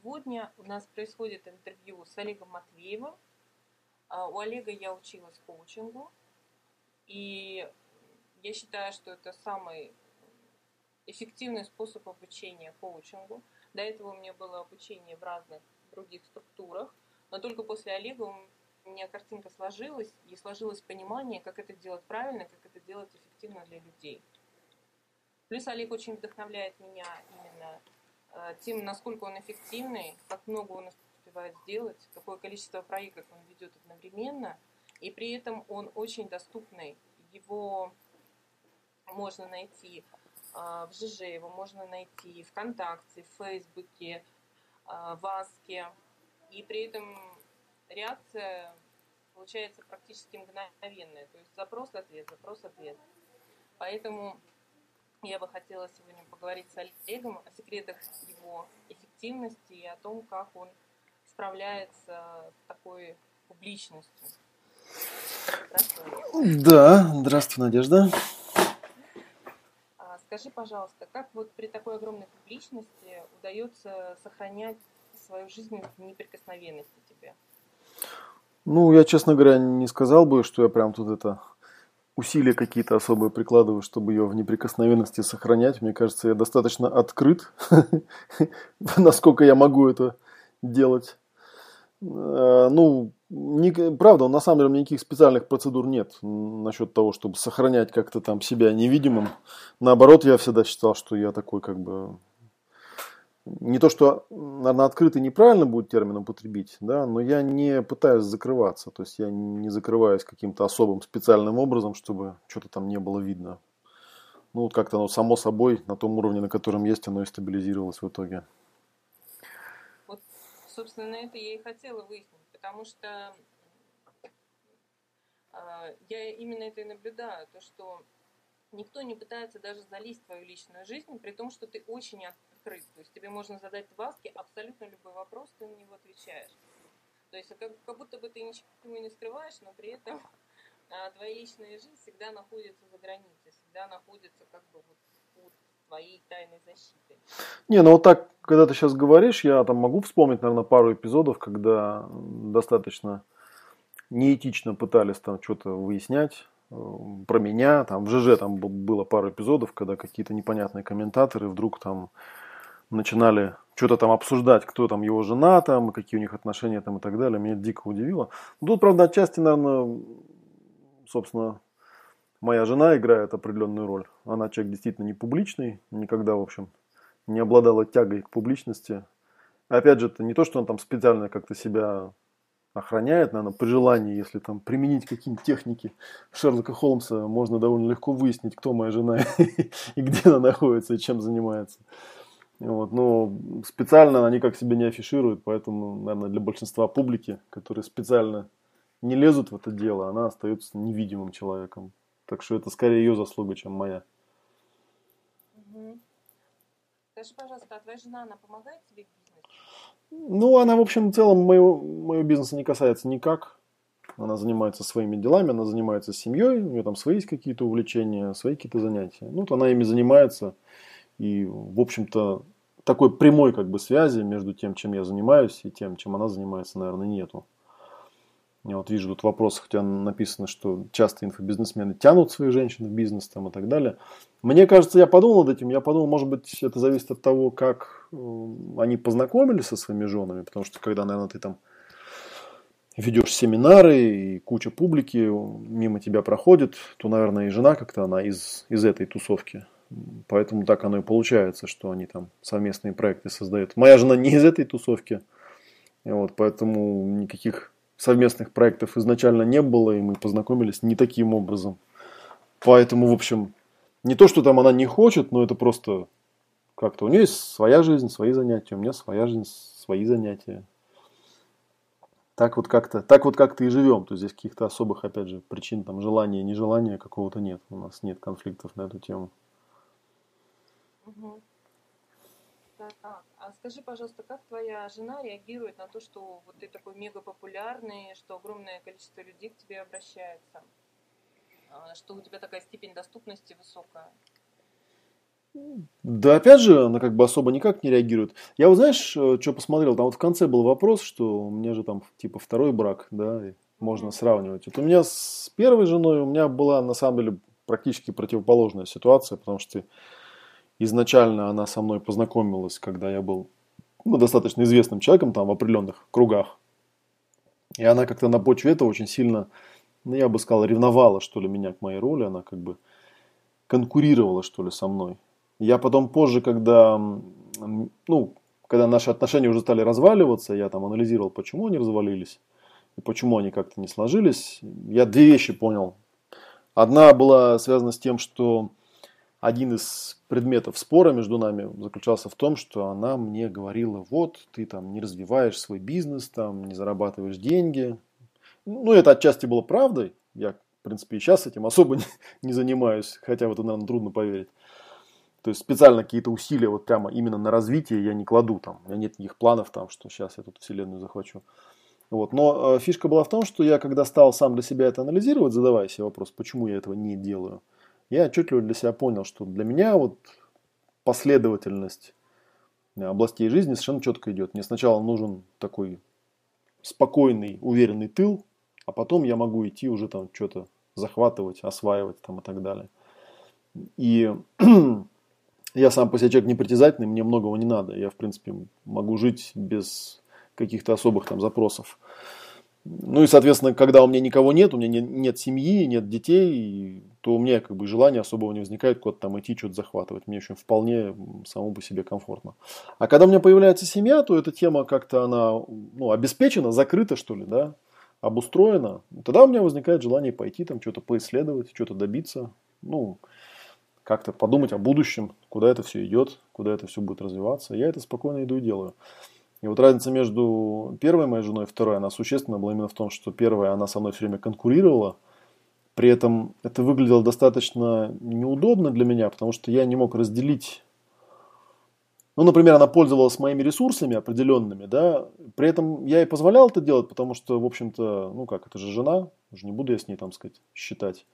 сегодня у нас происходит интервью с Олегом Матвеевым. А, у Олега я училась коучингу, и я считаю, что это самый эффективный способ обучения коучингу. До этого у меня было обучение в разных других структурах, но только после Олега у меня картинка сложилась, и сложилось понимание, как это делать правильно, как это делать эффективно для людей. Плюс Олег очень вдохновляет меня именно тем, насколько он эффективный, как много он успевает сделать, какое количество проектов он ведет одновременно, и при этом он очень доступный. Его можно найти э, в ЖЖ, его можно найти ВКонтакте, в Фейсбуке, э, в Аске, и при этом реакция получается практически мгновенная. То есть запрос-ответ, запрос-ответ. Поэтому я бы хотела сегодня поговорить с Олегом о секретах его эффективности и о том, как он справляется с такой публичностью. Здравствуй. Да, здравствуй, Надежда. А, скажи, пожалуйста, как вот при такой огромной публичности удается сохранять свою жизнь в неприкосновенности тебе? Ну, я, честно говоря, не сказал бы, что я прям тут это усилия какие-то особые прикладываю, чтобы ее в неприкосновенности сохранять. Мне кажется, я достаточно открыт, насколько я могу это делать. Э, ну, правда, на самом деле никаких специальных процедур нет насчет того, чтобы сохранять как-то там себя невидимым. Наоборот, я всегда считал, что я такой как бы не то, что, наверное, открытый неправильно будет термин употребить, да, но я не пытаюсь закрываться, то есть я не закрываюсь каким-то особым специальным образом, чтобы что-то там не было видно. Ну, вот как-то оно само собой на том уровне, на котором есть, оно и стабилизировалось в итоге. Вот, собственно, на это я и хотела выяснить, потому что э, я именно это и наблюдаю, то, что никто не пытается даже залезть в твою личную жизнь, при том, что ты очень открыт. То есть тебе можно задать в Аске абсолютно любой вопрос, ты на него отвечаешь. То есть как, как будто бы ты ничего не скрываешь, но при этом а, твоя личная жизнь всегда находится за границей, всегда находится как бы вот под твоей тайной защитой. Не, ну вот так, когда ты сейчас говоришь, я там могу вспомнить, наверное, пару эпизодов, когда достаточно неэтично пытались там что-то выяснять про меня, там в ЖЖ там было пару эпизодов, когда какие-то непонятные комментаторы вдруг там начинали что-то там обсуждать, кто там его жена, там, какие у них отношения там и так далее. Меня дико удивило. Ну, тут, правда, отчасти, наверное, собственно, моя жена играет определенную роль. Она человек действительно не публичный, никогда, в общем, не обладала тягой к публичности. Опять же, это не то, что он там специально как-то себя охраняет, наверное, при желании, если там применить какие-нибудь техники Шерлока Холмса, можно довольно легко выяснить, кто моя жена и где она находится и чем занимается. Вот, но специально они как себе не афишируют, поэтому, наверное, для большинства публики, которые специально не лезут в это дело, она остается невидимым человеком. Так что это скорее ее заслуга, чем моя. Скажи, пожалуйста, а твоя жена, она помогает тебе в бизнесе? Ну, она, в общем, в целом моего, моего бизнеса не касается никак. Она занимается своими делами, она занимается семьей, у нее там свои есть какие-то увлечения, свои какие-то занятия. Ну, вот она ими занимается. И, в общем-то, такой прямой как бы связи между тем, чем я занимаюсь, и тем, чем она занимается, наверное, нету. Я вот вижу тут вопрос, хотя написано, что часто инфобизнесмены тянут своих женщин в бизнес там и так далее. Мне кажется, я подумал над этим, я подумал, может быть, это зависит от того, как э, они познакомились со своими женами, потому что когда, наверное, ты там ведешь семинары и куча публики мимо тебя проходит, то, наверное, и жена как-то она из, из этой тусовки. Поэтому так оно и получается, что они там совместные проекты создают. Моя жена не из этой тусовки, вот, поэтому никаких совместных проектов изначально не было, и мы познакомились не таким образом. Поэтому, в общем, не то, что там она не хочет, но это просто как-то у нее есть своя жизнь, свои занятия, у меня своя жизнь, свои занятия. Так вот как-то, так вот как-то и живем. То есть здесь каких-то особых, опять же, причин, там, желания, нежелания какого-то нет. У нас нет конфликтов на эту тему. Угу. Так, а скажи, пожалуйста, как твоя жена реагирует на то, что вот ты такой мега популярный, что огромное количество людей к тебе обращается, а, что у тебя такая степень доступности высокая? Да, опять же, она как бы особо никак не реагирует. Я вот знаешь, э, что посмотрел? Там вот в конце был вопрос, что у меня же там типа второй брак, да, и можно сравнивать. Вот у меня с первой женой у меня была на самом деле практически противоположная ситуация, потому что изначально она со мной познакомилась, когда я был ну, достаточно известным человеком там в определенных кругах. И она как-то на почве этого очень сильно, ну, я бы сказал, ревновала, что ли, меня к моей роли. Она как бы конкурировала, что ли, со мной. Я потом позже, когда, ну, когда наши отношения уже стали разваливаться, я там анализировал, почему они развалились и почему они как-то не сложились. Я две вещи понял. Одна была связана с тем, что один из предметов спора между нами заключался в том, что она мне говорила, вот, ты там не развиваешь свой бизнес, там не зарабатываешь деньги. Ну, это отчасти было правдой. Я, в принципе, и сейчас этим особо не, не занимаюсь, хотя в это, наверное, трудно поверить. То есть специально какие-то усилия вот прямо именно на развитие я не кладу там. У меня нет никаких планов там, что сейчас я тут вселенную захвачу. Вот. Но э, фишка была в том, что я когда стал сам для себя это анализировать, задавая себе вопрос, почему я этого не делаю, я отчетливо для себя понял, что для меня вот последовательность э, областей жизни совершенно четко идет. Мне сначала нужен такой спокойный, уверенный тыл, а потом я могу идти уже там что-то захватывать, осваивать там и так далее. И я сам по себе человек непритязательный, мне многого не надо. Я, в принципе, могу жить без каких-то особых там запросов. Ну и, соответственно, когда у меня никого нет, у меня нет, нет семьи, нет детей, то у меня как бы желания особого не возникает куда-то там идти, что-то захватывать. Мне очень вполне самому по себе комфортно. А когда у меня появляется семья, то эта тема как-то она ну, обеспечена, закрыта, что ли, да, обустроена. Тогда у меня возникает желание пойти там что-то поисследовать, что-то добиться. Ну, как-то подумать о будущем, куда это все идет, куда это все будет развиваться. Я это спокойно иду и делаю. И вот разница между первой моей женой и второй, она существенно была именно в том, что первая, она со мной все время конкурировала. При этом это выглядело достаточно неудобно для меня, потому что я не мог разделить ну, например, она пользовалась моими ресурсами определенными, да, при этом я ей позволял это делать, потому что, в общем-то, ну как, это же жена, уже не буду я с ней, там сказать, считать,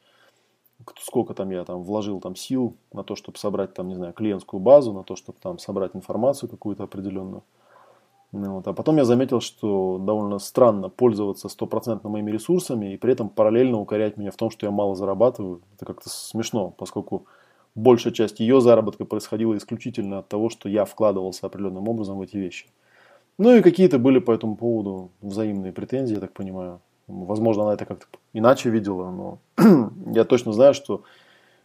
сколько там я там вложил там сил на то, чтобы собрать там, не знаю, клиентскую базу, на то, чтобы там собрать информацию какую-то определенную. Ну, вот. А потом я заметил, что довольно странно пользоваться стопроцентно моими ресурсами и при этом параллельно укорять меня в том, что я мало зарабатываю. Это как-то смешно, поскольку большая часть ее заработка происходила исключительно от того, что я вкладывался определенным образом в эти вещи. Ну и какие-то были по этому поводу взаимные претензии, я так понимаю. Возможно, она это как-то иначе видела, но я точно знаю, что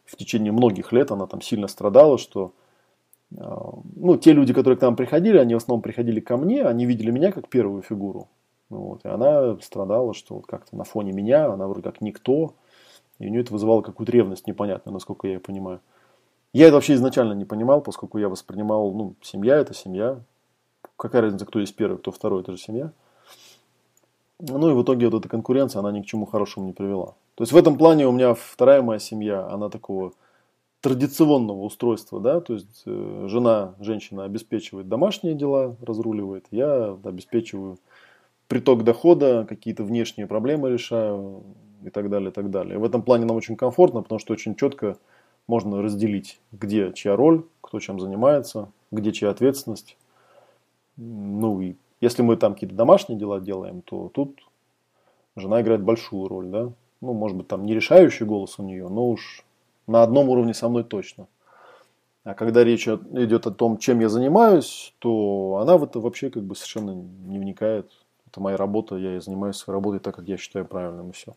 в течение многих лет она там сильно страдала, что ну, те люди, которые к нам приходили, они в основном приходили ко мне, они видели меня как первую фигуру. Вот, и она страдала, что вот как-то на фоне меня, она вроде как никто, и у нее это вызывало какую-то ревность непонятную, насколько я ее понимаю. Я это вообще изначально не понимал, поскольку я воспринимал, ну, семья это семья. Какая разница, кто есть первый, кто второй, это же семья. Ну и в итоге вот эта конкуренция, она ни к чему хорошему не привела. То есть в этом плане у меня вторая моя семья, она такого традиционного устройства, да, то есть э, жена, женщина обеспечивает домашние дела, разруливает, я обеспечиваю приток дохода, какие-то внешние проблемы решаю и так далее, и так далее. В этом плане нам очень комфортно, потому что очень четко можно разделить, где чья роль, кто чем занимается, где чья ответственность. Ну и если мы там какие-то домашние дела делаем, то тут жена играет большую роль, да. Ну, может быть, там не решающий голос у нее, но уж на одном уровне со мной точно. А когда речь идет о том, чем я занимаюсь, то она в это вообще как бы совершенно не вникает. Это моя работа, я занимаюсь своей работой так, как я считаю правильным и все.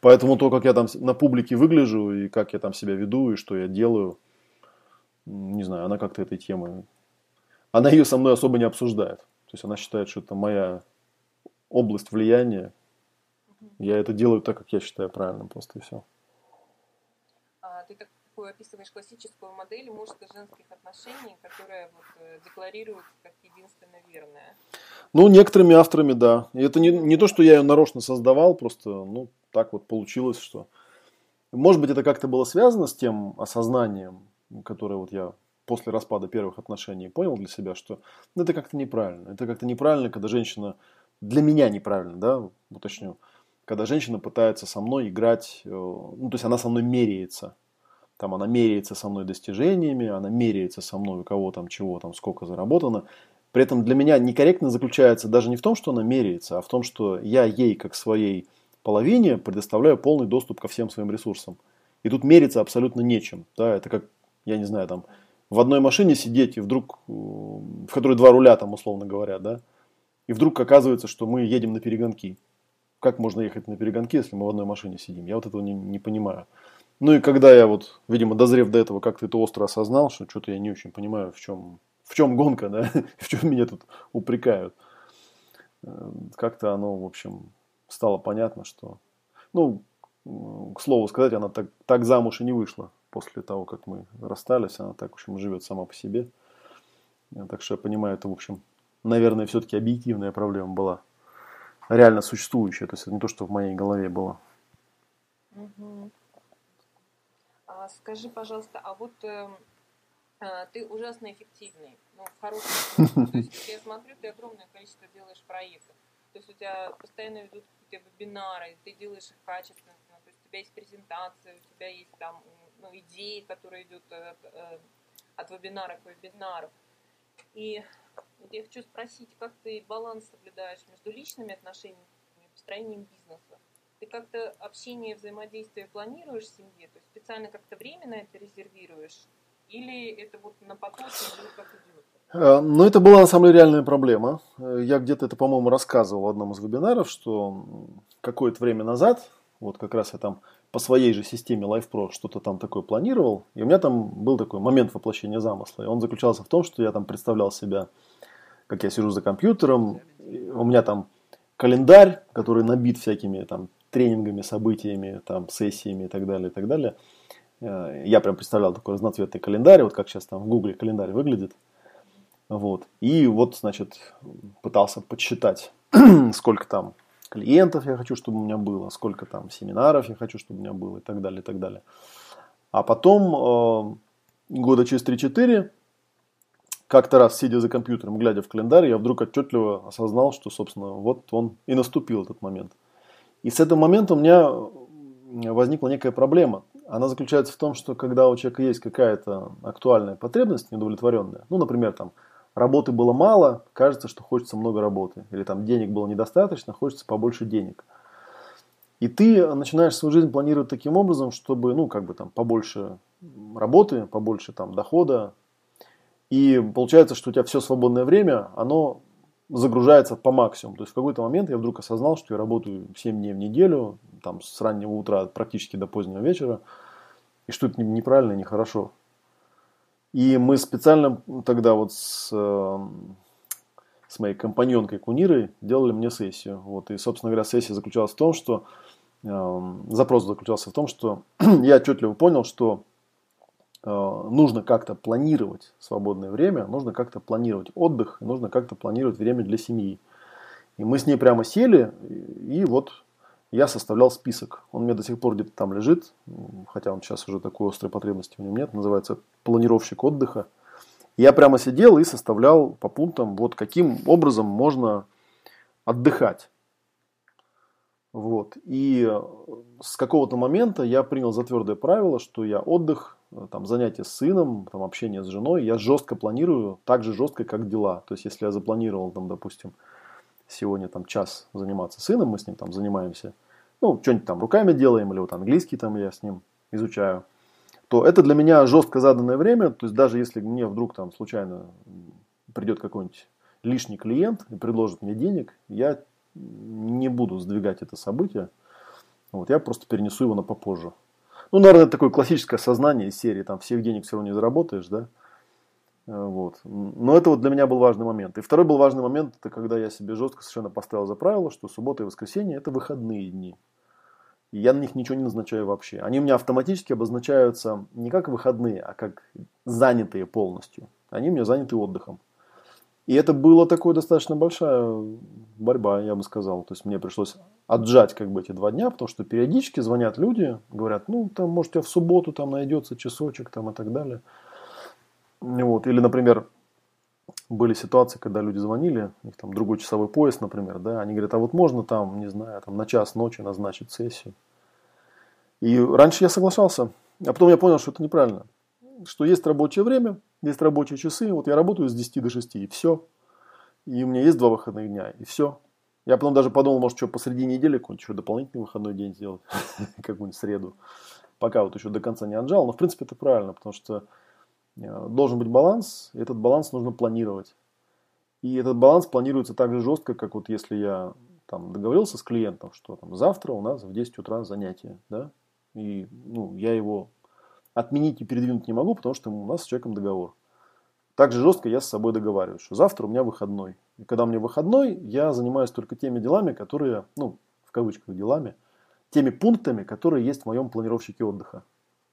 Поэтому то, как я там на публике выгляжу и как я там себя веду и что я делаю, не знаю, она как-то этой темы, она ее со мной особо не обсуждает. То есть она считает, что это моя область влияния. Я это делаю так, как я считаю правильным просто и все такую описываешь классическую модель мужско-женских отношений, которая вот э, декларируется как единственно верная. Ну, некоторыми авторами, да. И это не, не то, что я ее нарочно создавал, просто, ну, так вот получилось, что... Может быть, это как-то было связано с тем осознанием, которое вот я после распада первых отношений понял для себя, что ну, это как-то неправильно. Это как-то неправильно, когда женщина... Для меня неправильно, да, уточню. Когда женщина пытается со мной играть, э, ну, то есть она со мной меряется там она меряется со мной достижениями, она меряется со мной, у кого там чего, там сколько заработано. При этом для меня некорректно заключается даже не в том, что она меряется, а в том, что я ей, как своей половине, предоставляю полный доступ ко всем своим ресурсам. И тут мериться абсолютно нечем. Да? Это как, я не знаю, там, в одной машине сидеть, и вдруг, э, в которой два руля, там, условно говоря, да, и вдруг оказывается, что мы едем на перегонки. Как можно ехать на перегонки, если мы в одной машине сидим? Я вот этого не, не понимаю. Ну и когда я вот, видимо, дозрев до этого, как-то это остро осознал, что что-то я не очень понимаю, в чем, в чем гонка, да, в чем меня тут упрекают. Э, как-то оно, в общем, стало понятно, что, ну, к слову сказать, она так, так замуж и не вышла после того, как мы расстались. Она так, в общем, живет сама по себе. Так что я понимаю, это, в общем, наверное, все-таки объективная проблема была. Реально существующая. То есть это не то, что в моей голове было. Угу. Скажи, пожалуйста, а вот э, э, ты ужасно эффективный, ну, в хорошем смысле. То есть, я смотрю, ты огромное количество делаешь проектов. То есть у тебя постоянно ведут какие-то вебинары, ты делаешь их качественно, то есть у тебя есть презентация, у тебя есть там ну, идеи, которые идут от, э, от вебинара к вебинару. И вот я хочу спросить, как ты баланс соблюдаешь между личными отношениями и построением бизнеса? Ты как-то общение, взаимодействие планируешь в семье? То есть специально как-то время на это резервируешь? Или это вот на потоке идет как идет? Э, ну, это была на самом деле реальная проблема. Э, я где-то это, по-моему, рассказывал в одном из вебинаров, что какое-то время назад, вот как раз я там по своей же системе LifePro что-то там такое планировал, и у меня там был такой момент воплощения замысла. И он заключался в том, что я там представлял себя, как я сижу за компьютером, у меня там календарь, который набит всякими там тренингами, событиями, там, сессиями и так далее, и так далее. Э, я прям представлял такой разноцветный календарь, вот как сейчас там в Гугле календарь выглядит. Вот. И вот, значит, пытался подсчитать, сколько там клиентов я хочу, чтобы у меня было, сколько там семинаров я хочу, чтобы у меня было и так далее, и так далее. А потом, э, года через 3-4, как-то раз, сидя за компьютером, глядя в календарь, я вдруг отчетливо осознал, что, собственно, вот он и наступил этот момент. И с этого момента у меня возникла некая проблема. Она заключается в том, что когда у человека есть какая-то актуальная потребность, неудовлетворенная, ну, например, там, работы было мало, кажется, что хочется много работы. Или там денег было недостаточно, хочется побольше денег. И ты начинаешь свою жизнь планировать таким образом, чтобы, ну, как бы там побольше работы, побольше там дохода. И получается, что у тебя все свободное время, оно загружается по максимуму. То есть в какой-то момент я вдруг осознал, что я работаю 7 дней в неделю, там с раннего утра практически до позднего вечера, и что это неправильно и нехорошо. И мы специально тогда вот с, э, с моей компаньонкой Кунирой делали мне сессию. Вот. И, собственно говоря, сессия заключалась в том, что э, запрос заключался в том, что я отчетливо понял, что нужно как-то планировать свободное время, нужно как-то планировать отдых, нужно как-то планировать время для семьи. И мы с ней прямо сели, и, вот я составлял список. Он у меня до сих пор где-то там лежит, хотя он сейчас уже такой острой потребности в нем нет. Называется планировщик отдыха. Я прямо сидел и составлял по пунктам, вот каким образом можно отдыхать. Вот. И с какого-то момента я принял за твердое правило, что я отдых, там, занятия с сыном, там, общение с женой, я жестко планирую, так же жестко, как дела. То есть, если я запланировал, там, допустим, сегодня там час заниматься сыном, мы с ним там занимаемся, ну, что-нибудь там руками делаем, или вот английский там я с ним изучаю, то это для меня жестко заданное время, то есть даже если мне вдруг там случайно придет какой-нибудь лишний клиент и предложит мне денег, я не буду сдвигать это событие, вот, я просто перенесу его на попозже. Ну, наверное, это такое классическое сознание из серии, там всех денег все равно не заработаешь, да, Э, вот. Но это вот для меня был важный момент. И второй был важный момент, это когда я себе жестко совершенно поставил за правило, что суббота и воскресенье это выходные дни. И я на них ничего не назначаю вообще. Они у меня автоматически обозначаются не как выходные, а как занятые полностью. Они у меня заняты отдыхом. И это было такое достаточно большая борьба, я бы сказал. То есть мне пришлось отжать как бы эти два дня, потому что периодически звонят люди, говорят, ну там может у тебя в субботу там найдется часочек там и так далее. Вот. Или, например, были ситуации, когда люди звонили, у них там другой часовой пояс, например, да, они говорят, а вот можно там, не знаю, там на час ночи назначить сессию. И раньше я соглашался, А потом я понял, что это неправильно. Что есть рабочее время, есть рабочие часы. Вот я работаю с 10 до 6, и все. И у меня есть два выходных дня, и все. Я потом даже подумал, может, что посреди недели какой-нибудь дополнительный выходной день сделать, какую-нибудь среду. Пока вот еще до конца не отжал. Но, в принципе, это правильно, потому что э, должен быть баланс, и этот баланс нужно планировать. И этот баланс планируется так же жестко, как вот если я там договорился с клиентом, что там завтра у нас в 10 утра занятие, да, и ну, я его отменить и передвинуть не могу, потому что у нас с человеком договор. Так же жестко я с собой договариваюсь, что завтра у меня выходной. И когда у меня выходной, я занимаюсь только теми делами, которые, ну, в кавычках делами, теми пунктами, которые есть в моем планировщике отдыха.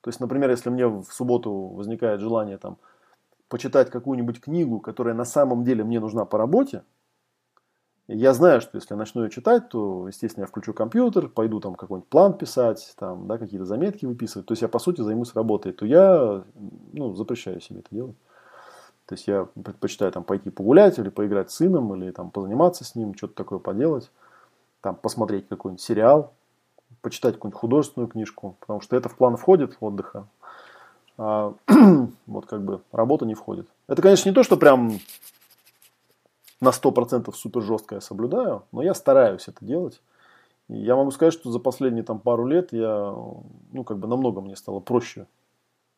То есть, например, если мне в субботу возникает желание там почитать какую-нибудь книгу, которая на самом деле мне нужна по работе, я знаю, что если я начну ее читать, то, естественно, я включу компьютер, пойду там какой-нибудь план писать, там, да, какие-то заметки выписывать. То есть я, по сути, займусь работой. То я ну, запрещаю себе это делать. То есть я предпочитаю там пойти погулять или поиграть с сыном, или там позаниматься с ним, что-то такое поделать, там посмотреть какой-нибудь сериал, почитать какую-нибудь художественную книжку, потому что это в план входит отдыха, а вот как бы работа не входит. Это, конечно, не то, что прям на 100% супер жестко я соблюдаю, но я стараюсь это делать. И я могу сказать, что за последние там пару лет я, ну, как бы намного мне стало проще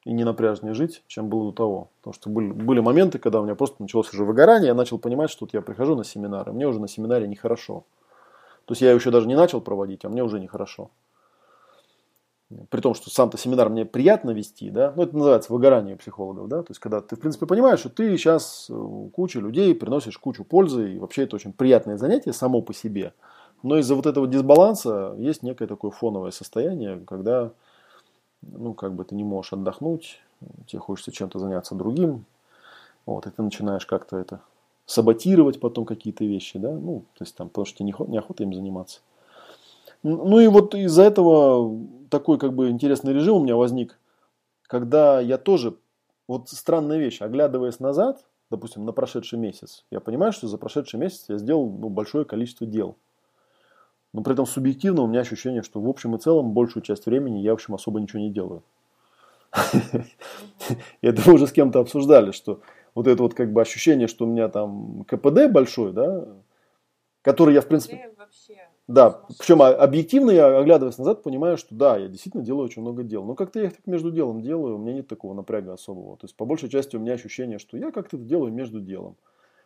и не напряжнее жить, чем было до того. Потому что были, были моменты, когда у меня просто началось уже выгорание, я начал понимать, что вот я прихожу на семинары, мне уже на семинаре нехорошо. То есть я еще даже не начал проводить, а мне уже нехорошо. При том, что сам-то семинар мне приятно вести, да, ну это называется выгорание психологов, да, то есть когда ты в принципе понимаешь, что ты сейчас э, куча людей приносишь кучу пользы, и вообще это очень приятное занятие само по себе, но из-за вот этого дисбаланса есть некое такое фоновое состояние, когда, ну, как бы ты не можешь отдохнуть, тебе хочется чем-то заняться другим, вот, и ты начинаешь как-то это саботировать потом какие-то вещи, да, ну, то есть там, потому что тебе неохота им заниматься. Ну и вот из-за этого такой как бы интересный режим у меня возник, когда я тоже, вот странная вещь, оглядываясь назад, допустим, на прошедший месяц, я понимаю, что за прошедший месяц я сделал ну, большое количество дел. Но при этом субъективно у меня ощущение, что в общем и целом большую часть времени я, в общем, особо ничего не делаю. Это мы уже с кем-то обсуждали, что вот это вот как бы ощущение, что у меня там КПД большой, да, который я, в принципе... Да, причем объективно я, оглядываясь назад, понимаю, что да, я действительно делаю очень много дел. Но как-то я их так между делом делаю, у меня нет такого напряга особого. То есть, по большей части у меня ощущение, что я как-то это делаю между делом.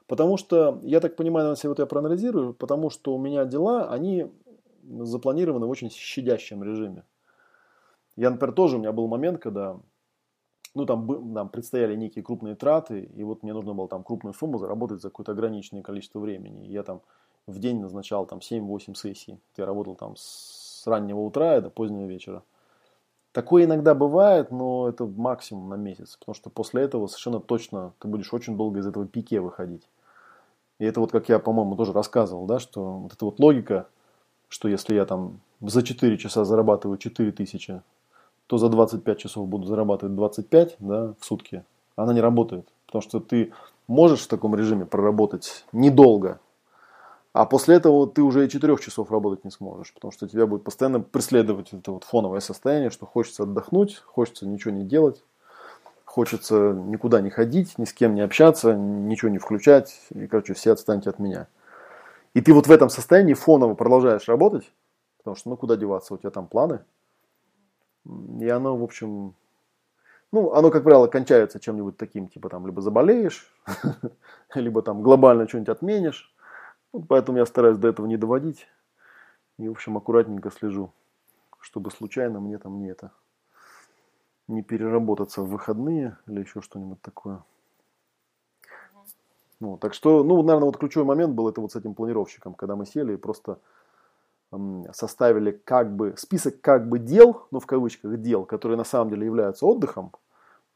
Потому что, я так понимаю, себя вот я проанализирую, потому что у меня дела, они запланированы в очень щадящем режиме. Я, например, тоже, у меня был момент, когда ну, там, там предстояли некие крупные траты, и вот мне нужно было там крупную сумму заработать за какое-то ограниченное количество времени. И я там в день назначал там 7-8 сессий. Я работал там с раннего утра до позднего вечера. Такое иногда бывает, но это максимум на месяц, потому что после этого совершенно точно ты будешь очень долго из этого пике выходить. И это вот, как я, по-моему, тоже рассказывал, да, что вот эта вот логика, что если я там за 4 часа зарабатываю 4 тысячи, то за 25 часов буду зарабатывать 25 да, в сутки, она не работает. Потому что ты можешь в таком режиме проработать недолго, а после этого ты уже и 4 часов работать не сможешь, потому что тебя будет постоянно преследовать это вот фоновое состояние, что хочется отдохнуть, хочется ничего не делать, хочется никуда не ходить, ни с кем не общаться, ничего не включать, и, короче, все отстаньте от меня. И ты вот в этом состоянии фоново продолжаешь работать, потому что, ну, куда деваться, у тебя там планы. И оно, в общем, ну, оно, как правило, кончается чем-нибудь таким, типа там, либо заболеешь, либо там глобально что-нибудь отменишь, вот поэтому я стараюсь до этого не доводить. И, в общем, аккуратненько слежу, чтобы случайно мне там не это не переработаться в выходные или еще что-нибудь такое. Ну, так что, ну, наверное, вот ключевой момент был это вот с этим планировщиком, когда мы сели и просто составили как бы список как бы дел, ну в кавычках дел, которые на самом деле являются отдыхом,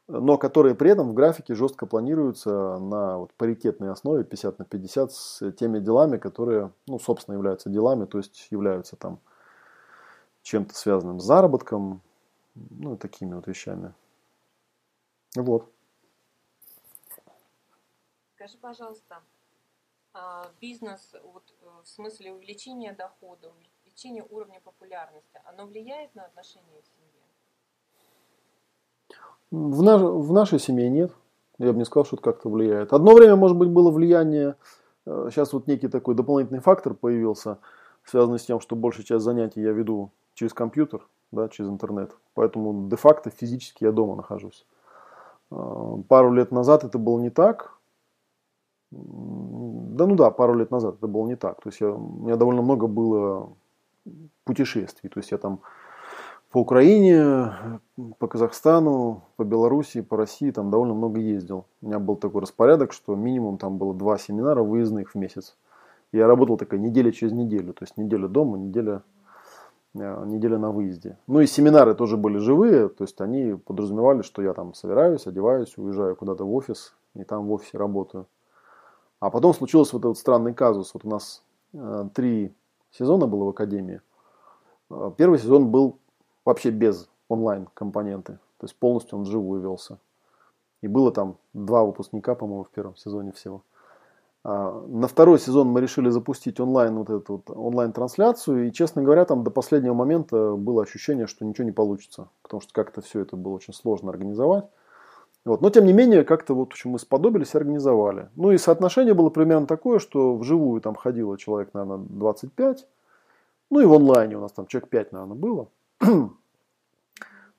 но которые при этом в графике жестко планируются на вот паритетной основе 50 на 50 с теми делами, которые, ну, собственно, являются делами, то есть являются там чем-то связанным с заработком, ну, и такими вот вещами. Вот. Скажи, пожалуйста, а, бизнес вот, э, в смысле увеличения дохода, увеличения уровня популярности, оно влияет на отношения в семье? В, наш, в нашей семье нет. Я бы не сказал, что это как-то влияет. Одно время, может быть, было влияние, сейчас вот некий такой дополнительный фактор появился, связанный с тем, что большая часть занятий я веду через компьютер, да, через интернет. Поэтому де-факто физически я дома нахожусь. Пару лет назад это было не так. Да, ну да, пару лет назад это было не так. То есть я, у меня довольно много было путешествий. То есть я там по Украине, по Казахстану, по Белоруссии, по России там довольно много ездил. У меня был такой распорядок, что минимум там было два семинара выездных в месяц. Я работал такая неделя через неделю. То есть неделя дома, неделя, э, неделя на выезде. Ну и семинары тоже были живые. То есть они подразумевали, что я там собираюсь, одеваюсь, уезжаю куда-то в офис и там в офисе работаю. А потом случился вот этот странный казус. Вот у нас э, три сезона было в Академии. Э, первый сезон был вообще без онлайн-компоненты. То есть полностью он вживую велся. И было там два выпускника, по-моему, в первом сезоне всего. А, на второй сезон мы решили запустить онлайн вот эту вот онлайн-трансляцию. И, честно говоря, там до последнего момента было ощущение, что ничего не получится. Потому что как-то все это было очень сложно организовать. Вот. Но, тем не менее, как-то вот общем, мы сподобились и организовали. Ну и соотношение было примерно такое, что вживую там ходило человек, наверное, 25. Ну и в онлайне у нас там человек 5, наверное, было.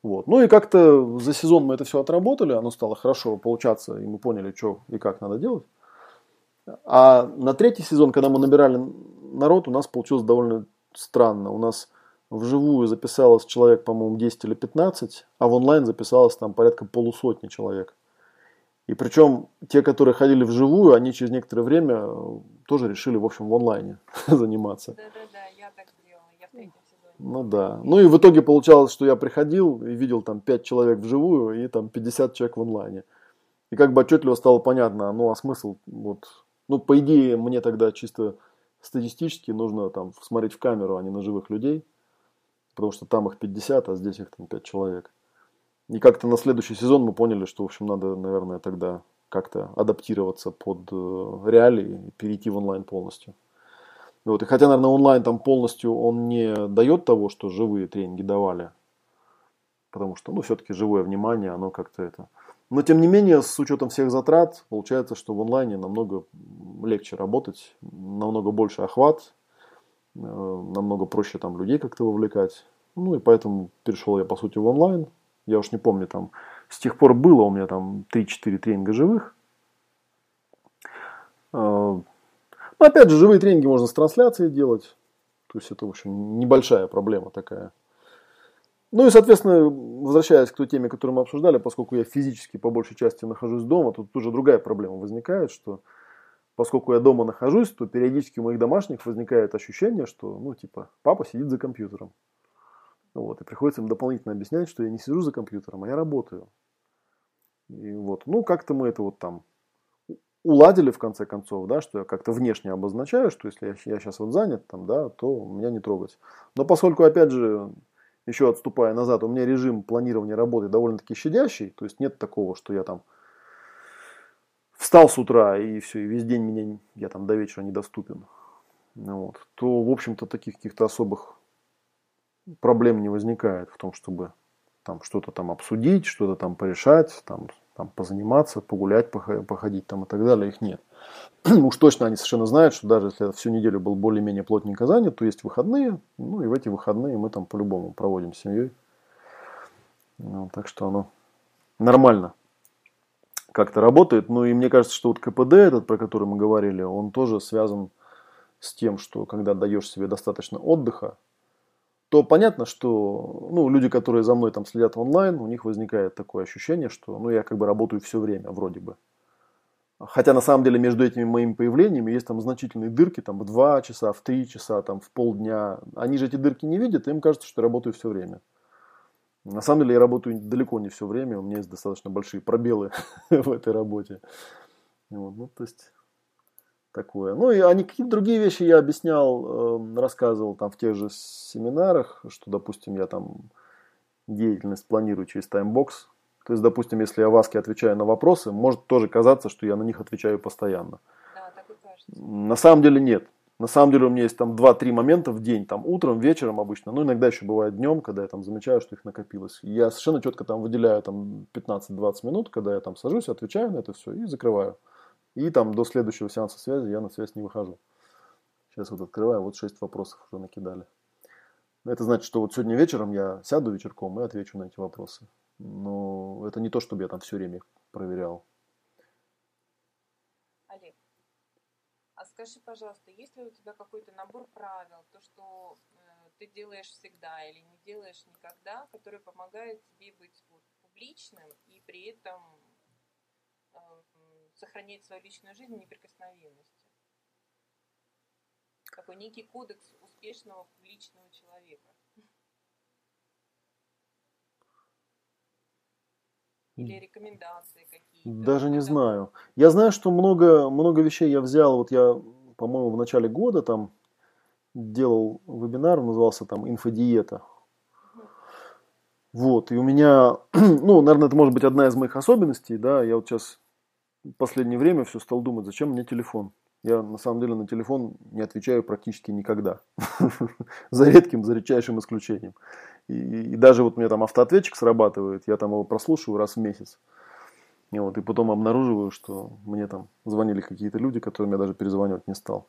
вот. Ну и как-то за сезон мы это все отработали, оно стало хорошо получаться, и мы поняли, что и как надо делать. А на третий сезон, когда мы набирали народ, у нас получилось довольно странно. У нас вживую записалось человек, по-моему, 10 или 15, а в онлайн записалось там порядка полусотни человек. И причем те, которые ходили вживую, они через некоторое время э, тоже решили, в общем, в онлайне заниматься. Да-да-да, я так сделала, я в третьем. Ну да. Ну и в итоге получалось, что я приходил и видел там 5 человек вживую и там 50 человек в онлайне. И как бы отчетливо стало понятно, ну а смысл, вот, ну по идее мне тогда чисто статистически нужно там смотреть в камеру, а не на живых людей потому что там их 50, а здесь их там 5 человек. И как-то на следующий сезон мы поняли, что, в общем, надо, наверное, тогда как-то адаптироваться под э, реалии и перейти в онлайн полностью. Вот. И хотя, наверное, онлайн там полностью он не дает того, что живые тренинги давали, потому что, ну, все-таки живое внимание, оно как-то это... Но, тем не менее, с учетом всех затрат, получается, что в онлайне намного легче работать, намного больше охват, Э, намного проще там людей как-то вовлекать. Ну и поэтому перешел я по сути в онлайн. Я уж не помню, там с тех пор было у меня там 3-4 тренинга живых. Ну, опять же, живые тренинги можно с трансляцией делать. То есть это, в общем, небольшая проблема такая. Ну и, соответственно, возвращаясь к той теме, которую мы обсуждали, поскольку я физически по большей части нахожусь дома, тут уже другая проблема возникает, что поскольку я дома нахожусь, то периодически у моих домашних возникает ощущение, что, ну, типа, папа сидит за компьютером. Вот, и приходится им дополнительно объяснять, что я не сижу за компьютером, а я работаю. И вот, ну, как-то мы это вот там уладили в конце концов, да, что я как-то внешне обозначаю, что если я, я сейчас вот занят, там, да, то меня не трогать. Но поскольку, опять же, еще отступая назад, у меня режим планирования работы довольно-таки щадящий, то есть нет такого, что я там встал с утра и все, и весь день меня, я там до вечера недоступен, вот, то, в общем-то, таких каких-то особых проблем не возникает в том, чтобы там что-то там обсудить, что-то там порешать, там, там позаниматься, погулять, походить там и так далее, их нет. Уж точно они совершенно знают, что даже если я всю неделю был более-менее плотненько занят, то есть выходные, ну и в эти выходные мы там по-любому проводим с семьей. Ну, так что оно нормально как-то работает. Ну и мне кажется, что вот КПД этот, про который мы говорили, он тоже связан с тем, что когда даешь себе достаточно отдыха, то понятно, что ну, люди, которые за мной там следят онлайн, у них возникает такое ощущение, что ну, я как бы работаю все время, вроде бы. Хотя на самом деле между этими моими появлениями есть там значительные дырки, там в 2 часа, в 3 часа, там в полдня. Они же эти дырки не видят, им кажется, что я работаю все время. На самом деле я работаю далеко не все время, у меня есть достаточно большие пробелы в этой работе. Вот, ну, то есть такое. Ну, и, а какие-то другие вещи я объяснял, э, рассказывал там в тех же семинарах, что, допустим, я там деятельность планирую через таймбокс. То есть, допустим, если я в Аске отвечаю на вопросы, может тоже казаться, что я на них отвечаю постоянно. Да, так и кажется. На самом деле нет. На самом деле у меня есть там 2-3 момента в день, там утром, вечером обычно, ну иногда еще бывает днем, когда я там замечаю, что их накопилось. Я совершенно четко там выделяю там 15-20 минут, когда я там сажусь, отвечаю на это все и закрываю. И там до следующего сеанса связи я на связь не выхожу. Сейчас вот открываю, вот 6 вопросов уже накидали. Это значит, что вот сегодня вечером я сяду вечерком и отвечу на эти вопросы. Но это не то, чтобы я там все время проверял. Скажи, пожалуйста, есть ли у тебя какой-то набор правил, то, что э, ты делаешь всегда или не делаешь никогда, который помогает тебе быть вот, публичным и при этом э, сохранять свою личную жизнь в неприкосновенности? Такой некий кодекс успешного публичного человека. Или рекомендации какие-то? Даже не знаю. Я знаю, что много, много вещей я взял. Вот я, по-моему, в начале года там делал вебинар, назывался там «Инфодиета». Вот, и у меня, ну, наверное, это может быть одна из моих особенностей, да, я вот сейчас в последнее время все стал думать, зачем мне телефон. Я на самом деле на телефон не отвечаю практически никогда. за редким, за редчайшим исключением. И, и даже вот у меня там автоответчик срабатывает, я там его прослушиваю раз в месяц. И, вот, и потом обнаруживаю, что мне там звонили какие-то люди, которым я даже перезванивать не стал.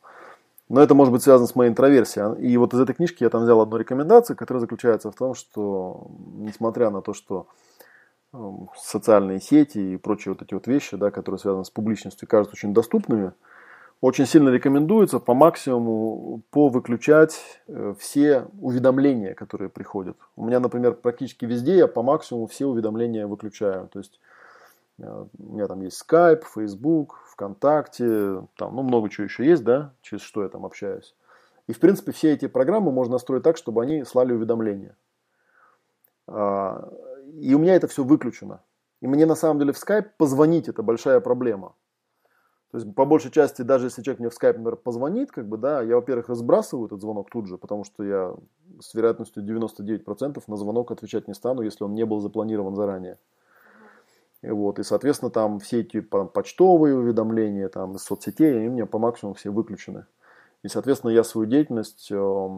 Но это может быть связано с моей интроверсией. И вот из этой книжки я там взял одну рекомендацию, которая заключается в том, что несмотря на то, что социальные сети и прочие вот эти вот вещи, да, которые связаны с публичностью, кажутся очень доступными, очень сильно рекомендуется по максимуму повыключать э, все уведомления, которые приходят. У меня, например, практически везде я по максимуму все уведомления выключаю. То есть э, у меня там есть Skype, Facebook, ВКонтакте, там, ну, много чего еще есть, да, через что я там общаюсь. И, в принципе, все эти программы можно настроить так, чтобы они слали уведомления. И у меня это все выключено. И мне, на самом деле, в Skype позвонить – это большая проблема. То есть, по большей части, даже если человек мне в скайп, например, позвонит, как бы, да, я, во-первых, разбрасываю этот звонок тут же, потому что я с вероятностью 99% на звонок отвечать не стану, если он не был запланирован заранее. И вот, и, соответственно, там все эти почтовые уведомления, там, из соцсетей, они у меня по максимуму все выключены. И, соответственно, я свою деятельность э,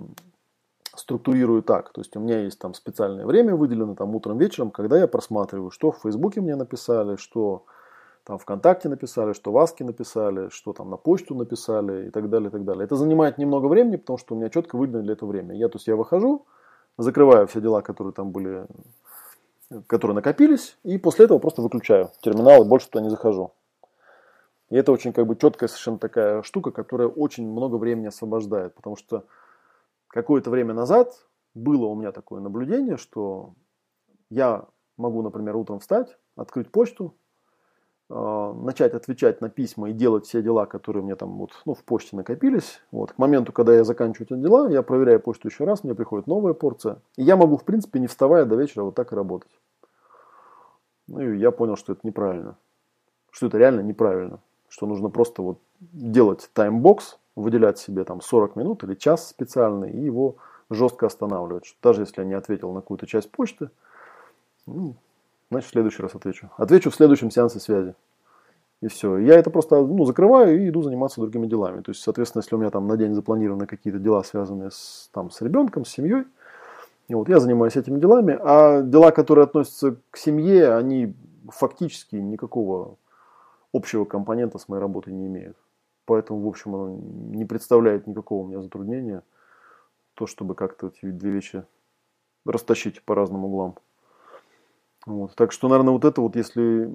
структурирую так. То есть, у меня есть там специальное время выделено, там, утром, вечером, когда я просматриваю, что в Фейсбуке мне написали, что там ВКонтакте написали, что в написали, что там на почту написали и так далее, и так далее. Это занимает немного времени, потому что у меня четко выделено для этого время. Я, то есть я выхожу, закрываю все дела, которые там были, которые накопились, и после этого просто выключаю терминал и больше туда не захожу. И это очень как бы четкая совершенно такая штука, которая очень много времени освобождает, потому что какое-то время назад было у меня такое наблюдение, что я могу, например, утром встать, открыть почту, Э, начать отвечать на письма и делать все дела, которые мне там вот, ну, в почте накопились. Вот. К моменту, когда я заканчиваю эти дела, я проверяю почту еще раз, мне приходит новая порция. И я могу, в принципе, не вставая до вечера вот так и работать. Ну и я понял, что это неправильно. Что это реально неправильно. Что нужно просто вот делать таймбокс, выделять себе там 40 минут или час специальный и его жестко останавливать. Что даже если я не ответил на какую-то часть почты, ну, Значит, в следующий раз отвечу. Отвечу в следующем сеансе связи. И все. Я это просто ну, закрываю и иду заниматься другими делами. То есть, соответственно, если у меня там на день запланированы какие-то дела, связанные с, там, с ребенком, с семьей, и вот я занимаюсь этими делами, а дела, которые относятся к семье, они фактически никакого общего компонента с моей работой не имеют. Поэтому, в общем, оно не представляет никакого у меня затруднения, то, чтобы как-то эти две вещи растащить по разным углам. Вот. Так что, наверное, вот это вот, если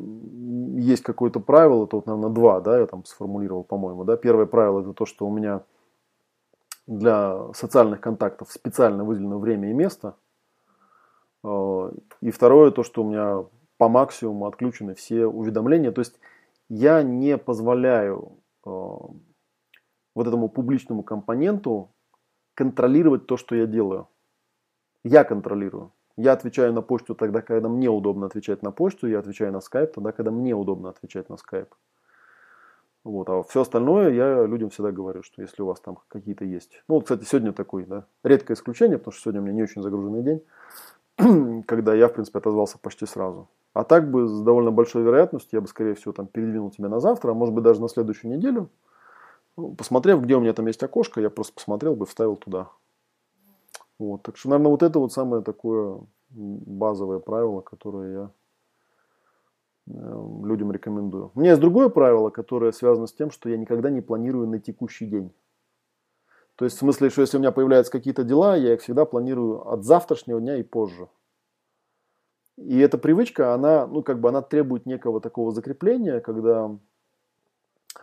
есть какое-то правило, то вот, наверное, два, да, я там сформулировал, по-моему, да. Первое правило это то, что у меня для социальных контактов специально выделено время и место. Э, и второе, то, что у меня по максимуму отключены все уведомления. То есть я не позволяю вот этому публичному компоненту контролировать то, что я делаю. Я контролирую. Я отвечаю на почту тогда, когда мне удобно отвечать на почту, я отвечаю на скайп тогда, когда мне удобно отвечать на скайп. Вот, а все остальное я людям всегда говорю, что если у вас там какие-то есть. Ну, вот, кстати, сегодня такой, да, редкое исключение, потому что сегодня у меня не очень загруженный день, когда я, в принципе, отозвался почти сразу. А так бы с довольно большой вероятностью я бы, скорее всего, там передвинул тебя на завтра, а может быть даже на следующую неделю. Ну, посмотрев, где у меня там есть окошко, я просто посмотрел бы, вставил туда. Вот. Так что, наверное, вот это вот самое такое базовое правило, которое я э, людям рекомендую. У меня есть другое правило, которое связано с тем, что я никогда не планирую на текущий день. То есть в смысле, что если у меня появляются какие-то дела, я их всегда планирую от завтрашнего дня и позже. И эта привычка, она, ну, как бы она требует некого такого закрепления, когда,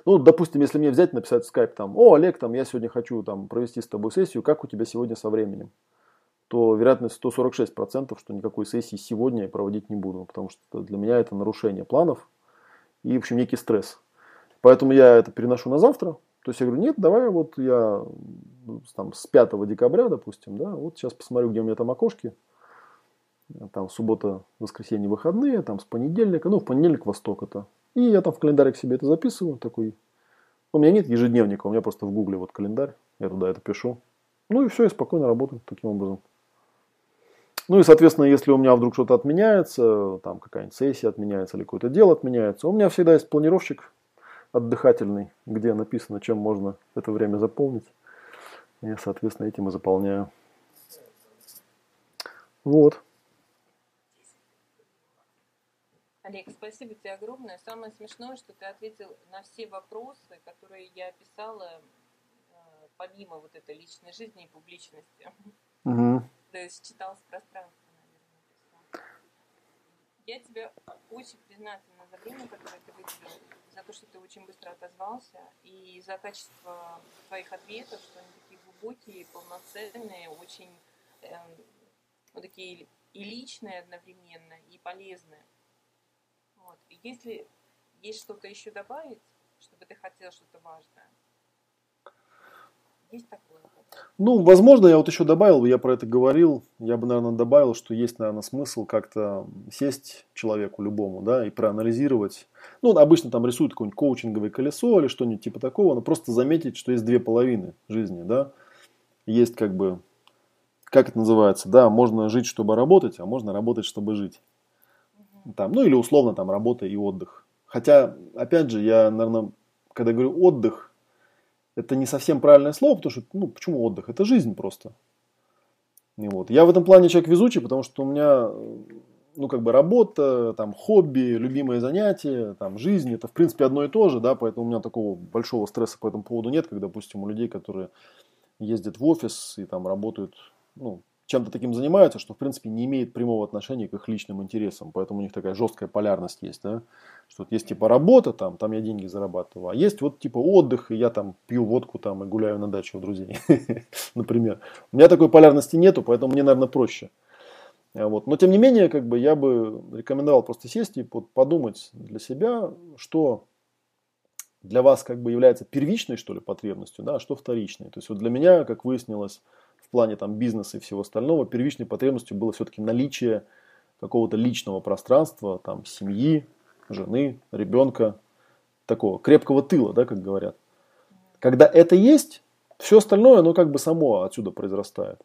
ну, допустим, если мне взять, написать в скайп там, о, Олег, там, я сегодня хочу там провести с тобой сессию, как у тебя сегодня со временем? то вероятность 146%, что никакой сессии сегодня я проводить не буду, потому что для меня это нарушение планов и, в общем, некий стресс. Поэтому я это переношу на завтра. То есть я говорю, нет, давай вот я там, с 5 декабря, допустим, да, вот сейчас посмотрю, где у меня там окошки, там суббота, воскресенье, выходные, там с понедельника, ну, в понедельник восток это. И я там в календарик себе это записываю, такой. У меня нет ежедневника, у меня просто в гугле вот календарь, я туда это пишу. Ну и все, я спокойно работаю таким образом. Ну и, соответственно, если у меня вдруг что-то отменяется, там какая-нибудь сессия отменяется или какое-то дело отменяется, у меня всегда есть планировщик отдыхательный, где написано, чем можно это время заполнить. Я, соответственно, этим и заполняю. Вот. Олег, спасибо тебе огромное. Самое смешное, что ты ответил на все вопросы, которые я писала, э, помимо вот этой личной жизни и публичности. Угу. То есть читал с пространства, наверное, Я тебе очень признательна за время, которое ты выделил, за то, что ты очень быстро отозвался, и за качество твоих ответов, что они такие глубокие, полноценные, очень э, вот такие и личные одновременно, и полезные. Вот. И если есть что-то еще добавить, чтобы ты хотел что-то важное, есть такое? Ну, возможно, я вот еще добавил, я про это говорил, я бы, наверное, добавил, что есть, наверное, смысл как-то сесть человеку любому, да, и проанализировать. Ну, обычно там рисуют какое-нибудь коучинговое колесо или что-нибудь типа такого, но просто заметить, что есть две половины жизни, да. Есть как бы, как это называется, да, можно жить, чтобы работать, а можно работать, чтобы жить. Там, ну, или условно там работа и отдых. Хотя, опять же, я, наверное, когда говорю отдых, это не совсем правильное слово, потому что, ну, почему отдых? Это жизнь просто. И вот. Я в этом плане человек везучий, потому что у меня, ну, как бы работа, там, хобби, любимые занятия, там, жизнь, это, в принципе, одно и то же, да, поэтому у меня такого большого стресса по этому поводу нет, как, допустим, у людей, которые ездят в офис и там работают, ну, чем-то таким занимаются, что, в принципе, не имеет прямого отношения к их личным интересам. Поэтому у них такая жесткая полярность есть, да. Что есть типа работа, там, там я деньги зарабатываю, а есть вот типа отдых, и я там пью водку там и гуляю на даче у друзей, например. У меня такой полярности нету, поэтому мне, наверное, проще. А вот. Но, тем не менее, как бы я бы рекомендовал просто сесть и подумать для себя, что для вас как бы является первичной, что ли, потребностью, да, а что вторичной. То есть вот для меня, как выяснилось, плане там, бизнеса и всего остального, первичной потребностью было все-таки наличие какого-то личного пространства, там, семьи, жены, ребенка, такого крепкого тыла, да, как говорят. Когда это есть, все остальное, оно как бы само отсюда произрастает.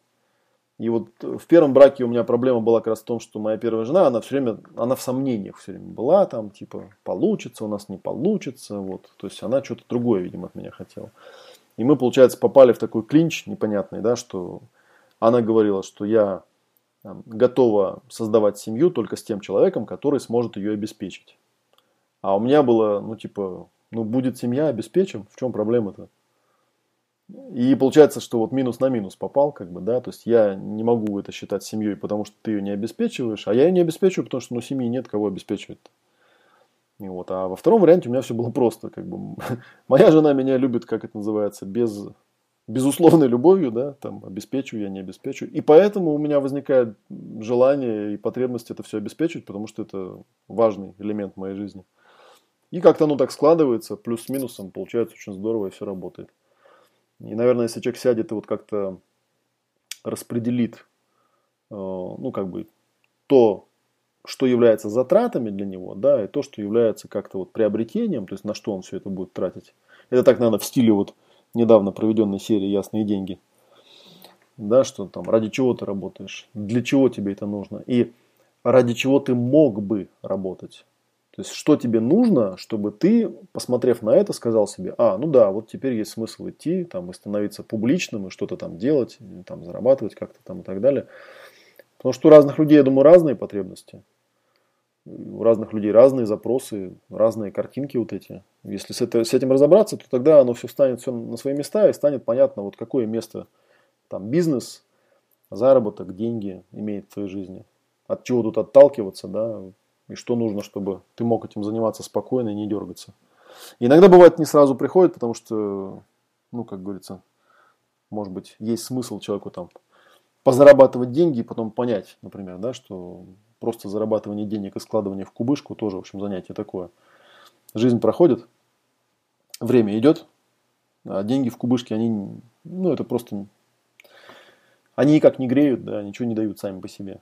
И вот в первом браке у меня проблема была как раз в том, что моя первая жена, она все время, она в сомнениях все время была, там, типа, получится у нас, не получится, вот. То есть она что-то другое, видимо, от меня хотела. И мы, получается, попали в такой клинч непонятный, да, что она говорила, что я готова создавать семью только с тем человеком, который сможет ее обеспечить. А у меня было, ну, типа, ну, будет семья, обеспечим, в чем проблема-то? И получается, что вот минус на минус попал, как бы, да, то есть я не могу это считать семьей, потому что ты ее не обеспечиваешь, а я ее не обеспечиваю, потому что, ну, семьи нет, кого обеспечивать. -то. Вот. А во втором варианте у меня все было просто. Как бы. Моя жена меня любит, как это называется, без безусловной любовью, да, там, обеспечу я, не обеспечу. И поэтому у меня возникает желание и потребность это все обеспечить, потому что это важный элемент моей жизни. И как-то оно так складывается, плюс с минусом, получается очень здорово и все работает. И, наверное, если человек сядет и вот как-то распределит, э, ну, как бы, то, что является затратами для него, да, и то, что является как-то вот приобретением, то есть на что он все это будет тратить. Это так, наверное, в стиле вот недавно проведенной серии «Ясные деньги». Да, что там, ради чего ты работаешь, для чего тебе это нужно, и ради чего ты мог бы работать. То есть, что тебе нужно, чтобы ты, посмотрев на это, сказал себе, а, ну да, вот теперь есть смысл идти, там, и становиться публичным, и что-то там делать, и, там, зарабатывать как-то там и так далее. Потому что у разных людей, я думаю, разные потребности. У разных людей разные запросы, разные картинки вот эти. Если с, это, с этим разобраться, то тогда оно все станет все на свои места и станет понятно, вот какое место там бизнес, заработок, деньги имеет в твоей жизни. От чего тут отталкиваться, да, и что нужно, чтобы ты мог этим заниматься спокойно и не дергаться. И иногда бывает не сразу приходит, потому что, ну, как говорится, может быть, есть смысл человеку там позарабатывать деньги и потом понять, например, да, что просто зарабатывание денег и складывание в кубышку тоже, в общем, занятие такое. Жизнь проходит, время идет, а деньги в кубышке, они, ну, это просто, они никак не греют, да, ничего не дают сами по себе.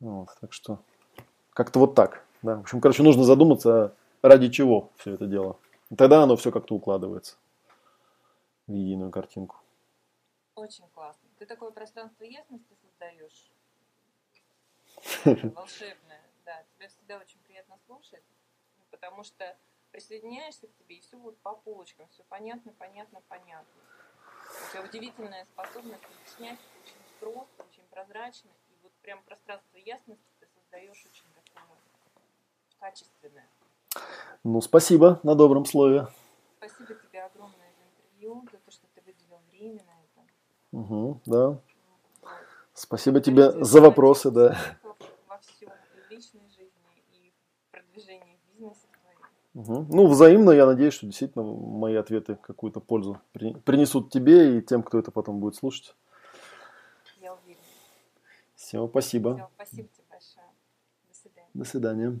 Вот, так что как-то вот так. Да. В общем, короче, нужно задуматься, ради чего все это дело. И тогда оно все как-то укладывается в единую картинку. Очень классно. Ты такое пространство ясности создаешь. Волшебное. Да, тебя всегда очень приятно слушать, потому что присоединяешься к тебе, и все будет по полочкам, все понятно, понятно, понятно. У тебя удивительная способность объяснять очень просто, очень прозрачно, и вот прям пространство ясности ты создаешь очень качественное. Ну, спасибо на добром слове. Спасибо тебе огромное за интервью, за то, что ты выделил время на. Угу, да. Спасибо тебе за вопросы, да. Во всем, и в личной жизни, и в продвижении бизнеса Угу. Ну, взаимно, я надеюсь, что действительно мои ответы какую-то пользу принесут тебе и тем, кто это потом будет слушать. Я уверена. Все, спасибо. Все, спасибо тебе большое. До свидания. До свидания.